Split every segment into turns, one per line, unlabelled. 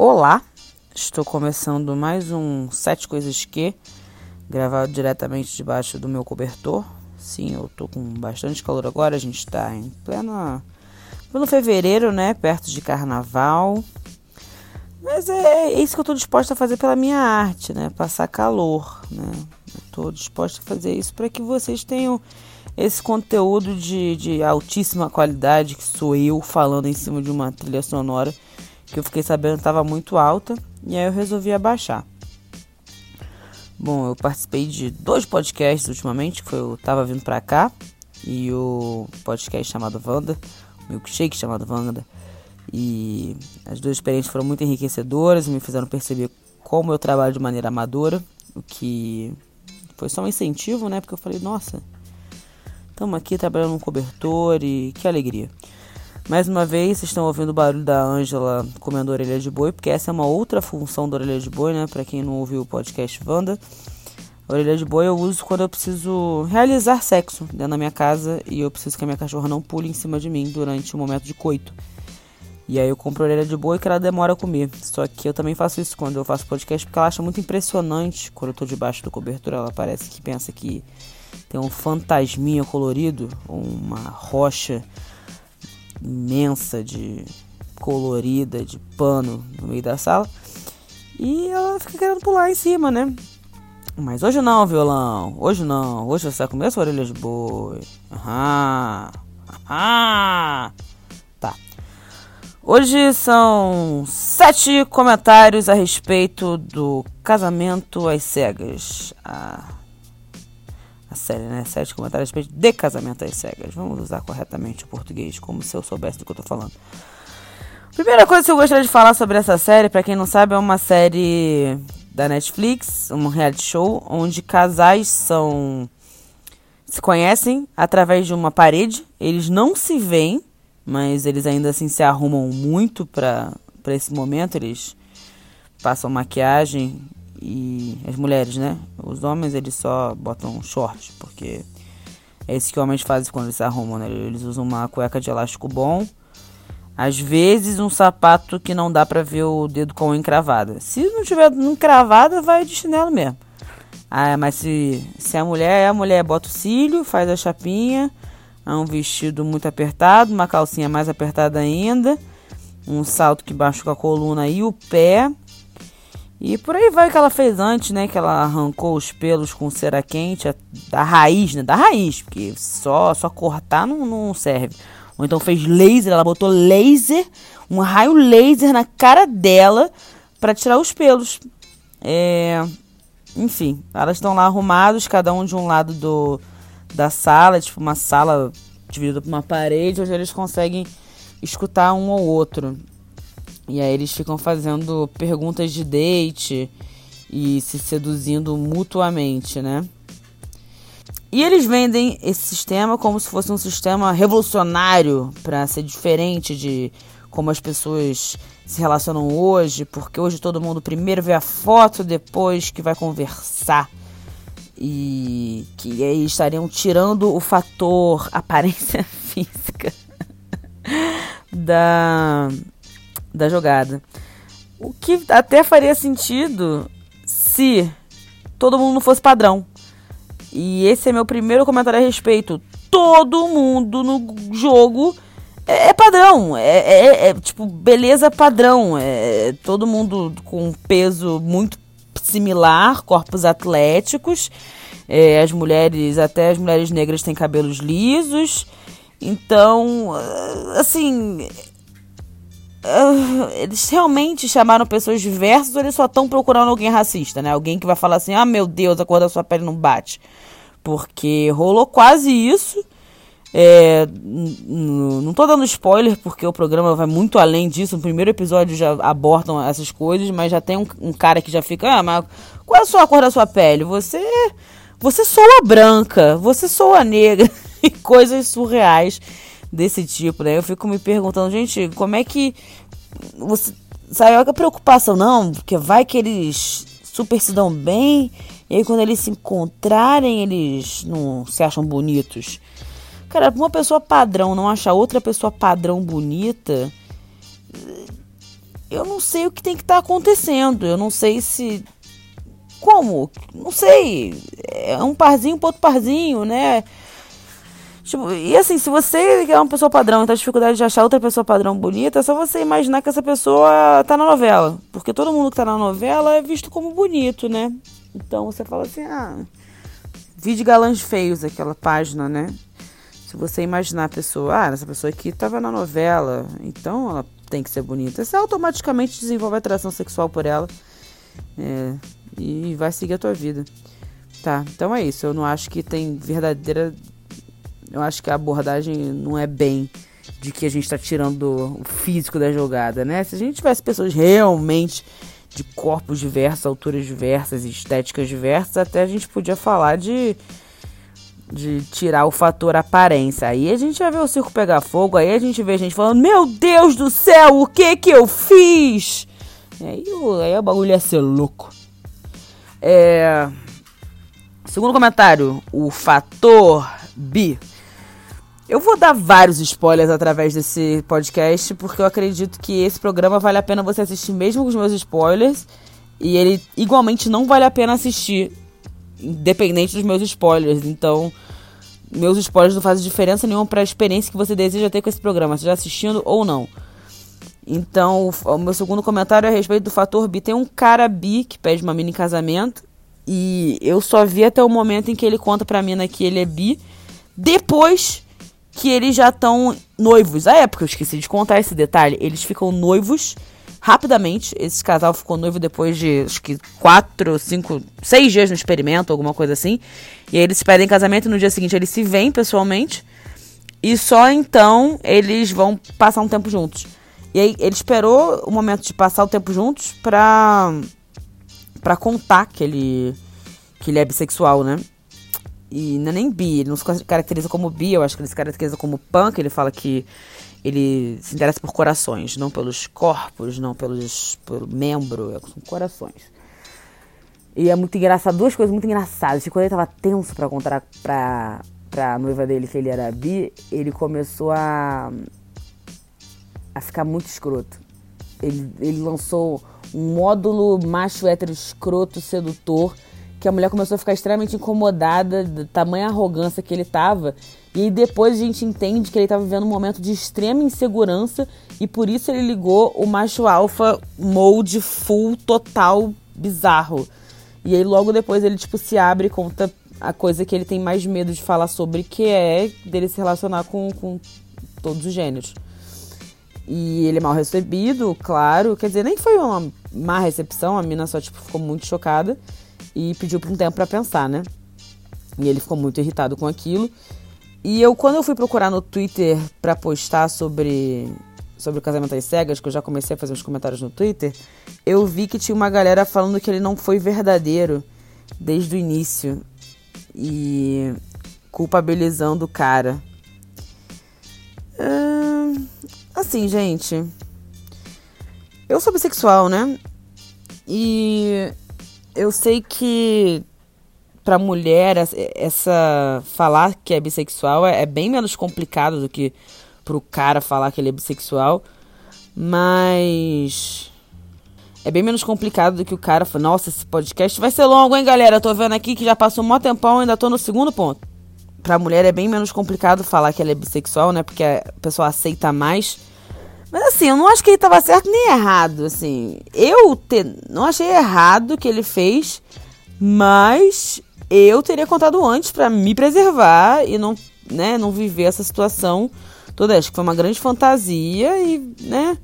Olá, estou começando mais um Sete Coisas Que, gravado diretamente debaixo do meu cobertor. Sim, eu tô com bastante calor agora, a gente está em plena, pleno fevereiro, né, perto de carnaval. Mas é, é isso que eu estou disposta a fazer pela minha arte, né, passar calor, né. Estou disposta a fazer isso para que vocês tenham esse conteúdo de, de altíssima qualidade, que sou eu falando em cima de uma trilha sonora que eu fiquei sabendo estava muito alta e aí eu resolvi abaixar. Bom, eu participei de dois podcasts ultimamente, que o Tava Vindo Pra Cá e o podcast chamado Wanda, o milkshake chamado Wanda. E as duas experiências foram muito enriquecedoras e me fizeram perceber como eu trabalho de maneira amadora, o que foi só um incentivo, né? Porque eu falei, nossa, estamos aqui trabalhando no cobertor e que alegria. Mais uma vez, vocês estão ouvindo o barulho da Ângela comendo orelha de boi, porque essa é uma outra função da orelha de boi, né? Para quem não ouviu o podcast Wanda. Orelha de boi eu uso quando eu preciso realizar sexo dentro da minha casa e eu preciso que a minha cachorra não pule em cima de mim durante o momento de coito. E aí eu compro a orelha de boi que ela demora a comer. Só que eu também faço isso quando eu faço podcast porque ela acha muito impressionante quando eu tô debaixo do cobertor. Ela parece que pensa que tem um fantasminha colorido, uma rocha imensa de colorida de pano no meio da sala. E ela fica querendo pular em cima, né? Mas hoje não, violão. Hoje não. Hoje você vai comer sua orelha de boi. Aham. Aham. Tá. Hoje são sete comentários a respeito do casamento às cegas. Ah série, né? Sete comentários de casamento às cegas. Vamos usar corretamente o português, como se eu soubesse do que eu tô falando. Primeira coisa que eu gostaria de falar sobre essa série, para quem não sabe, é uma série da Netflix, um reality show, onde casais são se conhecem através de uma parede. Eles não se veem, mas eles ainda assim se arrumam muito para esse momento. Eles passam maquiagem e as mulheres, né? Os homens eles só botam short, porque é isso que homens fazem quando eles se arrumam, né? Eles usam uma cueca de elástico bom, às vezes um sapato que não dá pra ver o dedo com encravada. Se não tiver encravada, vai de chinelo mesmo. Ah, mas se, se a mulher é a mulher, bota o cílio, faz a chapinha, é um vestido muito apertado, uma calcinha mais apertada ainda, um salto que machuca a coluna e o pé e por aí vai que ela fez antes, né? Que ela arrancou os pelos com cera quente, da raiz, né? Da raiz, porque só, só cortar não, não serve. Ou então fez laser, ela botou laser, um raio laser na cara dela para tirar os pelos. É, enfim, elas estão lá arrumadas, cada um de um lado do, da sala, tipo uma sala dividida por uma parede, onde eles conseguem escutar um ou outro. E aí eles ficam fazendo perguntas de date e se seduzindo mutuamente, né? E eles vendem esse sistema como se fosse um sistema revolucionário para ser diferente de como as pessoas se relacionam hoje, porque hoje todo mundo primeiro vê a foto, depois que vai conversar. E que aí estariam tirando o fator aparência física da da jogada. O que até faria sentido se todo mundo não fosse padrão. E esse é meu primeiro comentário a respeito. Todo mundo no jogo é, é padrão. É, é, é, tipo, beleza padrão. É todo mundo com peso muito similar, corpos atléticos. É, as mulheres, até as mulheres negras têm cabelos lisos. Então, assim, Uh, eles realmente chamaram pessoas diversas ou eles só estão procurando alguém racista, né? Alguém que vai falar assim: ah, meu Deus, a cor da sua pele não bate. Porque rolou quase isso. É, não tô dando spoiler porque o programa vai muito além disso. No primeiro episódio já abordam essas coisas, mas já tem um, um cara que já fica: ah, mas qual é a sua cor da sua pele? Você. Você soa branca, você soa negra. e coisas surreais desse tipo, né? Eu fico me perguntando, gente, como é que você sabe a preocupação não, porque vai que eles super se dão bem e aí quando eles se encontrarem eles não se acham bonitos. Cara, uma pessoa padrão não achar outra pessoa padrão bonita, eu não sei o que tem que estar tá acontecendo. Eu não sei se. Como? Não sei. É um parzinho outro parzinho, né? Tipo, e assim, se você é uma pessoa padrão e tá dificuldade de achar outra pessoa padrão bonita, é só você imaginar que essa pessoa tá na novela. Porque todo mundo que tá na novela é visto como bonito, né? Então você fala assim, ah, vídeo galãs feios, aquela página, né? Se você imaginar a pessoa, ah, essa pessoa aqui tava na novela, então ela tem que ser bonita. Você automaticamente desenvolve atração sexual por ela. É, e vai seguir a tua vida. Tá, então é isso. Eu não acho que tem verdadeira. Eu acho que a abordagem não é bem de que a gente está tirando o físico da jogada, né? Se a gente tivesse pessoas realmente de corpos diversos, alturas diversas, estéticas diversas, até a gente podia falar de de tirar o fator aparência. Aí a gente vai ver o circo pegar fogo, aí a gente vê a gente falando: Meu Deus do céu, o que que eu fiz? Aí, aí o bagulho ia ser louco. É. Segundo comentário, o fator B. Eu vou dar vários spoilers através desse podcast, porque eu acredito que esse programa vale a pena você assistir mesmo com os meus spoilers. E ele igualmente não vale a pena assistir independente dos meus spoilers. Então, meus spoilers não fazem diferença nenhuma para a experiência que você deseja ter com esse programa, seja assistindo ou não. Então, o, meu segundo comentário é a respeito do fator bi. Tem um cara bi que pede uma mina em casamento. E eu só vi até o momento em que ele conta pra mina que ele é bi. Depois que eles já estão noivos. A época, eu esqueci de contar esse detalhe. Eles ficam noivos rapidamente. Esse casal ficou noivo depois de acho que quatro, cinco, seis dias no experimento, alguma coisa assim. E aí eles pedem casamento no dia seguinte eles se veem pessoalmente. E só então eles vão passar um tempo juntos. E aí ele esperou o momento de passar o tempo juntos pra, pra contar que ele, que ele é bissexual, né? E não é nem bi, ele não se caracteriza como bi, eu acho que ele se caracteriza como punk. Ele fala que ele se interessa por corações, não pelos corpos, não pelos pelo membro, é são corações. E é muito engraçado, duas coisas muito engraçadas. Que quando ele tava tenso para contar pra, pra noiva dele que ele era bi, ele começou a a ficar muito escroto. Ele, ele lançou um módulo macho hétero escroto sedutor que a mulher começou a ficar extremamente incomodada da tamanha arrogância que ele tava e depois a gente entende que ele estava vivendo um momento de extrema insegurança e por isso ele ligou o macho alfa mode full total bizarro. E aí logo depois ele tipo se abre e conta a coisa que ele tem mais medo de falar sobre, que é dele se relacionar com, com todos os gêneros. E ele é mal recebido, claro. Quer dizer, nem foi uma má recepção, a mina só tipo, ficou muito chocada e pediu um tempo para pensar, né? E ele ficou muito irritado com aquilo. E eu, quando eu fui procurar no Twitter para postar sobre, sobre o casamento às cegas, que eu já comecei a fazer uns comentários no Twitter, eu vi que tinha uma galera falando que ele não foi verdadeiro desde o início. E culpabilizando o cara. Assim, gente. Eu sou bissexual, né? E eu sei que para mulher essa falar que é bissexual é, é bem menos complicado do que pro cara falar que ele é bissexual, mas é bem menos complicado do que o cara falar, nossa, esse podcast vai ser longo, hein, galera? Eu tô vendo aqui que já passou um maior tempão, ainda tô no segundo ponto. Pra mulher é bem menos complicado falar que ela é bissexual, né? Porque a pessoa aceita mais. Mas assim, eu não acho que ele tava certo nem errado, assim. Eu te... não achei errado o que ele fez, mas eu teria contado antes para me preservar e não, né, não viver essa situação toda. Acho que foi uma grande fantasia e, né,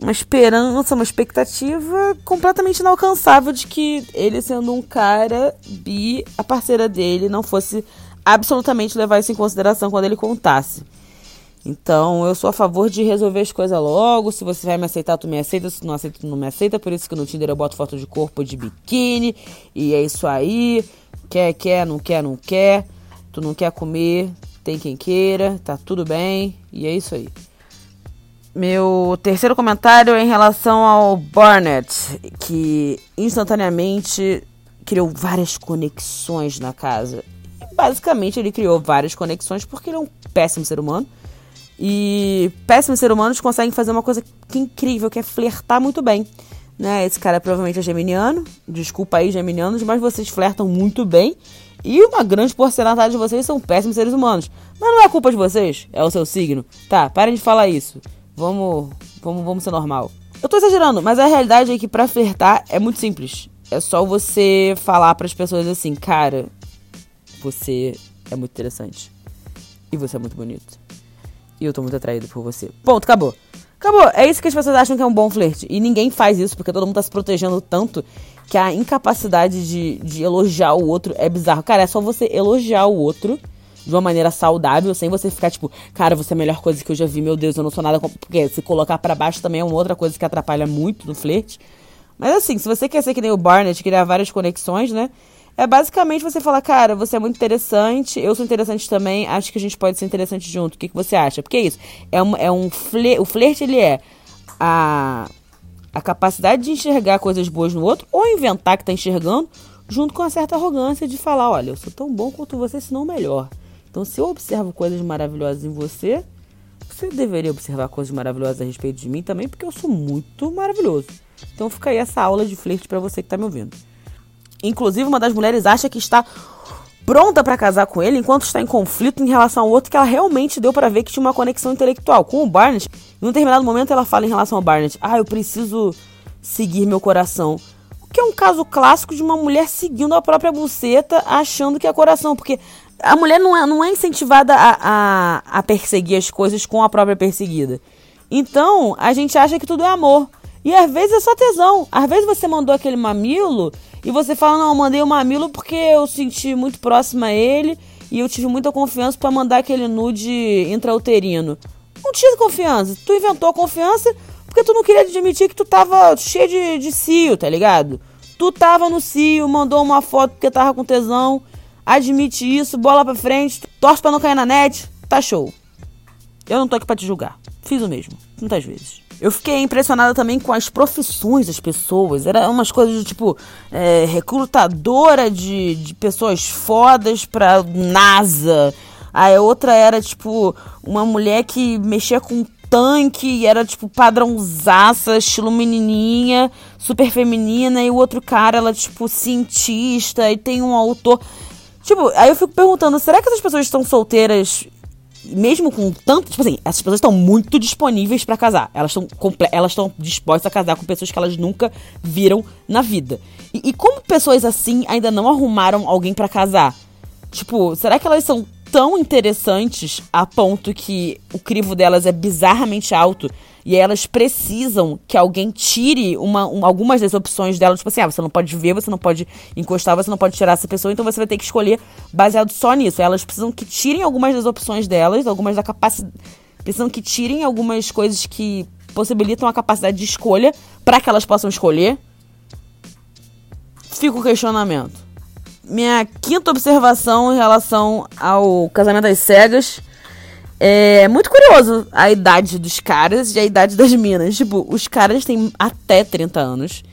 uma esperança, uma expectativa completamente inalcançável de que ele sendo um cara bi, a parceira dele não fosse absolutamente levar isso em consideração quando ele contasse. Então, eu sou a favor de resolver as coisas logo. Se você vai me aceitar, tu me aceita. Se não aceita, tu não me aceita. Por isso que no Tinder eu boto foto de corpo de biquíni. E é isso aí. Quer, quer, não quer, não quer. Tu não quer comer, tem quem queira, tá tudo bem. E é isso aí. Meu terceiro comentário é em relação ao Barnett, que instantaneamente criou várias conexões na casa. Basicamente, ele criou várias conexões porque ele é um péssimo ser humano. E péssimos seres humanos conseguem fazer uma coisa que é incrível, que é flertar muito bem. Né? Esse cara provavelmente é geminiano. Desculpa aí, geminianos, mas vocês flertam muito bem. E uma grande porcentagem de vocês são péssimos seres humanos. Mas não é culpa de vocês, é o seu signo. Tá, parem de falar isso. Vamos, vamos, vamos ser normal. Eu tô exagerando, mas a realidade é que pra flertar é muito simples. É só você falar para as pessoas assim, cara, você é muito interessante. E você é muito bonito. E eu tô muito atraído por você. Ponto, acabou. Acabou. É isso que as pessoas acham que é um bom flerte. E ninguém faz isso, porque todo mundo tá se protegendo tanto que a incapacidade de, de elogiar o outro é bizarro. Cara, é só você elogiar o outro de uma maneira saudável, sem você ficar tipo, cara, você é a melhor coisa que eu já vi, meu Deus, eu não sou nada. Porque se colocar para baixo também é uma outra coisa que atrapalha muito no flerte. Mas assim, se você quer ser que nem o Barnett, criar várias conexões, né? É basicamente você falar, cara, você é muito interessante, eu sou interessante também, acho que a gente pode ser interessante junto. O que, que você acha? Porque é isso. É um, é um o flerte, ele é a, a capacidade de enxergar coisas boas no outro, ou inventar que tá enxergando, junto com uma certa arrogância de falar, olha, eu sou tão bom quanto você, se não melhor. Então, se eu observo coisas maravilhosas em você, você deveria observar coisas maravilhosas a respeito de mim também, porque eu sou muito maravilhoso. Então, fica aí essa aula de flerte para você que tá me ouvindo. Inclusive, uma das mulheres acha que está pronta para casar com ele enquanto está em conflito em relação ao outro que ela realmente deu para ver que tinha uma conexão intelectual. Com o Barnett, em um determinado momento ela fala em relação ao Barnett: "Ah, eu preciso seguir meu coração". O que é um caso clássico de uma mulher seguindo a própria buceta, achando que é coração, porque a mulher não é, não é incentivada a, a, a perseguir as coisas com a própria perseguida. Então, a gente acha que tudo é amor. E às vezes é só tesão. Às vezes você mandou aquele mamilo e você fala, não, eu mandei o mamilo porque eu senti muito próximo a ele e eu tive muita confiança para mandar aquele nude intrauterino. Não tinha confiança. Tu inventou a confiança porque tu não queria admitir que tu tava cheio de, de cio, tá ligado? Tu tava no cio, mandou uma foto porque tava com tesão. Admite isso, bola pra frente, torce pra não cair na net, tá show. Eu não tô aqui pra te julgar. Fiz o mesmo, muitas vezes. Eu fiquei impressionada também com as profissões das pessoas. Era umas coisas tipo é, recrutadora de, de pessoas fodas pra NASA. A outra era tipo uma mulher que mexia com tanque e era tipo padrãozaça, estilo menininha, super feminina. E o outro cara, ela tipo cientista e tem um autor. Tipo, aí eu fico perguntando, será que essas pessoas estão solteiras mesmo com tanto. Tipo assim, essas pessoas estão muito disponíveis para casar. Elas estão elas estão dispostas a casar com pessoas que elas nunca viram na vida. E, e como pessoas assim ainda não arrumaram alguém para casar? Tipo, será que elas são tão interessantes a ponto que o crivo delas é bizarramente alto e elas precisam que alguém tire uma, um, algumas das opções delas. Tipo assim, ah, você não pode ver, você não pode encostar, você não pode tirar essa pessoa, então você vai ter que escolher baseado só nisso. Elas precisam que tirem algumas das opções delas, algumas da capacidade. Precisam que tirem algumas coisas que possibilitam a capacidade de escolha para que elas possam escolher. Fica o questionamento. Minha quinta observação em relação ao casamento às cegas é muito curioso a idade dos caras e a idade das minas. Tipo, os caras têm até 30 anos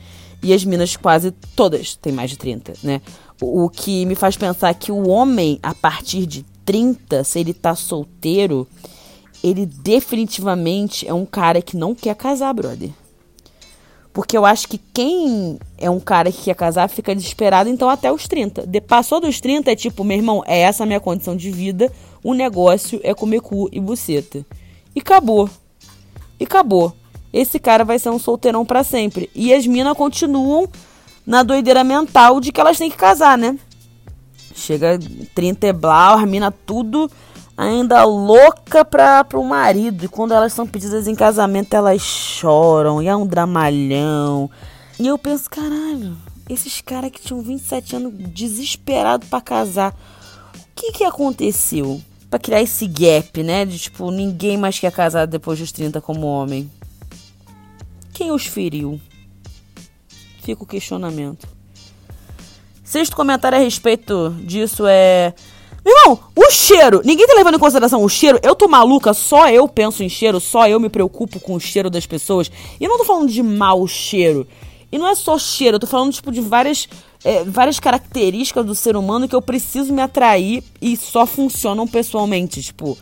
e as minas quase todas têm mais de 30, né? O que me faz pensar que o homem, a partir de 30, se ele tá solteiro, ele definitivamente é um cara que não quer casar, brother. Porque eu acho que quem é um cara que quer casar fica desesperado, então até os 30. De, passou dos 30 é tipo, meu irmão, é essa a minha condição de vida, o negócio é comer cu e buceta. E acabou. E acabou. Esse cara vai ser um solteirão para sempre. E as minas continuam na doideira mental de que elas têm que casar, né? Chega 30 e blau, as minas tudo ainda louca para o marido. E quando elas são pedidas em casamento, elas choram. E é um dramalhão. E eu penso, caralho, esses caras que tinham 27 anos desesperados para casar. Que que aconteceu? Pra criar esse gap, né? De tipo, ninguém mais quer casar depois dos 30 como homem. Quem os feriu? Fica o questionamento. Sexto comentário a respeito disso é Irmão, o cheiro. Ninguém tá levando em consideração o cheiro. Eu tô maluca, só eu penso em cheiro, só eu me preocupo com o cheiro das pessoas. E eu não tô falando de mau cheiro. E não é só cheiro, eu tô falando, tipo, de várias, é, várias características do ser humano que eu preciso me atrair e só funcionam pessoalmente. Tipo,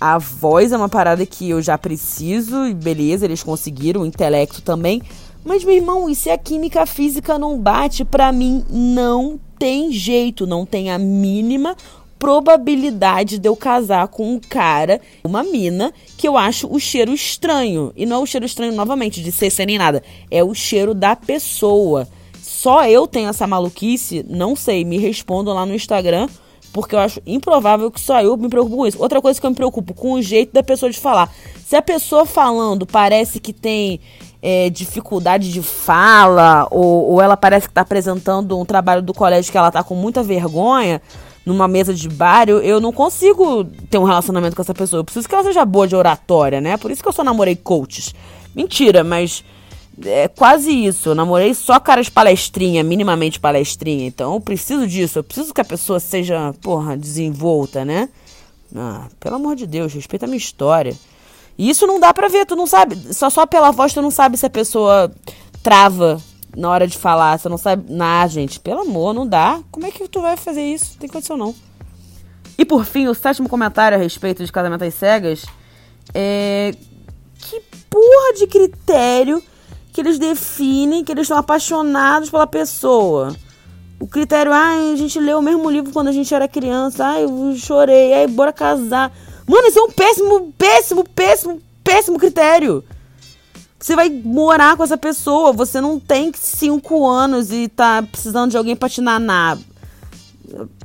A voz é uma parada que eu já preciso, e beleza, eles conseguiram, o intelecto também. Mas, meu irmão, e se a química física não bate, pra mim não tem jeito, não tem a mínima probabilidade de eu casar com um cara, uma mina, que eu acho o cheiro estranho. E não é o cheiro estranho, novamente, de ser nem nada. É o cheiro da pessoa. Só eu tenho essa maluquice? Não sei. Me respondam lá no Instagram porque eu acho improvável que só eu me preocupo com isso. Outra coisa que eu me preocupo com o jeito da pessoa de falar. Se a pessoa falando parece que tem é, dificuldade de fala, ou, ou ela parece que está apresentando um trabalho do colégio que ela está com muita vergonha, numa mesa de bar, eu, eu não consigo ter um relacionamento com essa pessoa. Eu preciso que ela seja boa de oratória, né? Por isso que eu só namorei coaches. Mentira, mas é quase isso. Eu namorei só caras palestrinha, minimamente palestrinha. Então eu preciso disso. Eu preciso que a pessoa seja, porra, desenvolta, né? Ah, pelo amor de Deus, respeita a minha história. E isso não dá pra ver, tu não sabe. Só, só pela voz tu não sabe se a pessoa trava na hora de falar. Você não sabe. Ah, gente, pelo amor, não dá. Como é que tu vai fazer isso? Não tem condição não. E por fim, o sétimo comentário a respeito de casamento às cegas é. Que porra de critério que eles definem que eles estão apaixonados pela pessoa. O critério, ah, a gente leu o mesmo livro quando a gente era criança, ai, eu chorei, ai, bora casar. Mano, isso é um péssimo, péssimo, péssimo, péssimo critério. Você vai morar com essa pessoa, você não tem cinco anos e tá precisando de alguém pra te nanar.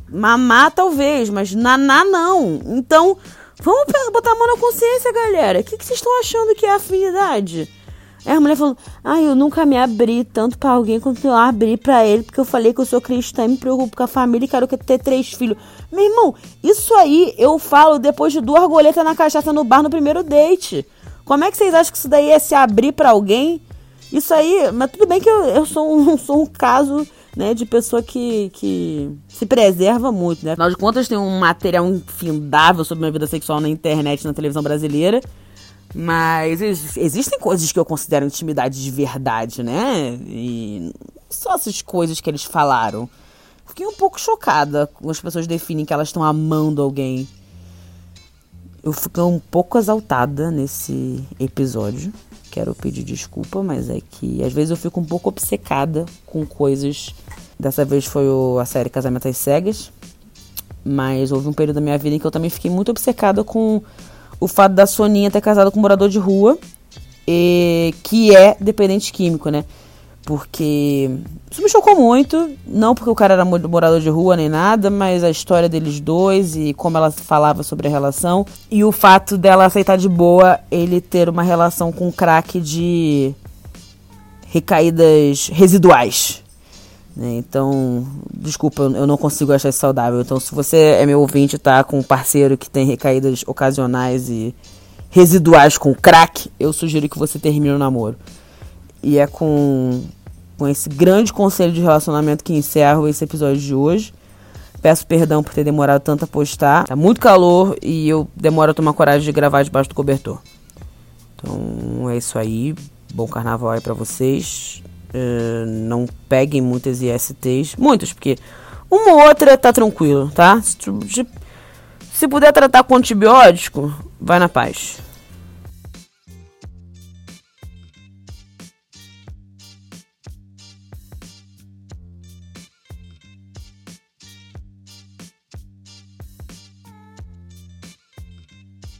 Mamar talvez, mas naná não. Então, vamos botar a mão na consciência, galera. O que, que vocês estão achando que é afinidade? Aí a mulher falou: Ah, eu nunca me abri tanto para alguém quanto eu abri para ele, porque eu falei que eu sou cristã e me preocupo com a família e quero ter três filhos. Meu irmão, isso aí eu falo depois de duas goletas na cachaça no bar no primeiro date. Como é que vocês acham que isso daí é se abrir para alguém? Isso aí, mas tudo bem que eu, eu sou, um, sou um caso né, de pessoa que, que se preserva muito, né? Afinal de contas, tem um material infindável sobre minha vida sexual na internet, na televisão brasileira. Mas existem coisas que eu considero intimidade de verdade, né? E só essas coisas que eles falaram. Fiquei um pouco chocada quando as pessoas definem que elas estão amando alguém. Eu fiquei um pouco exaltada nesse episódio. Quero pedir desculpa, mas é que às vezes eu fico um pouco obcecada com coisas. Dessa vez foi a série Casamento às Cegas. Mas houve um período da minha vida em que eu também fiquei muito obcecada com o fato da Soninha ter casado com um morador de rua, e, que é dependente químico, né? Porque isso me chocou muito, não porque o cara era morador de rua nem nada, mas a história deles dois e como ela falava sobre a relação. E o fato dela aceitar de boa ele ter uma relação com crack de recaídas residuais. Né? Então, desculpa, eu não consigo achar isso saudável. Então, se você é meu ouvinte tá com um parceiro que tem recaídas ocasionais e residuais com crack, eu sugiro que você termine o namoro. E é com, com esse grande conselho de relacionamento que encerro esse episódio de hoje. Peço perdão por ter demorado tanto a postar. Tá muito calor e eu demoro a tomar coragem de gravar debaixo do cobertor. Então é isso aí. Bom carnaval aí pra vocês. Uh, não peguem muitas ISTs. Muitas, porque uma ou outra tá tranquilo, tá? Se, se puder tratar com antibiótico, vai na paz.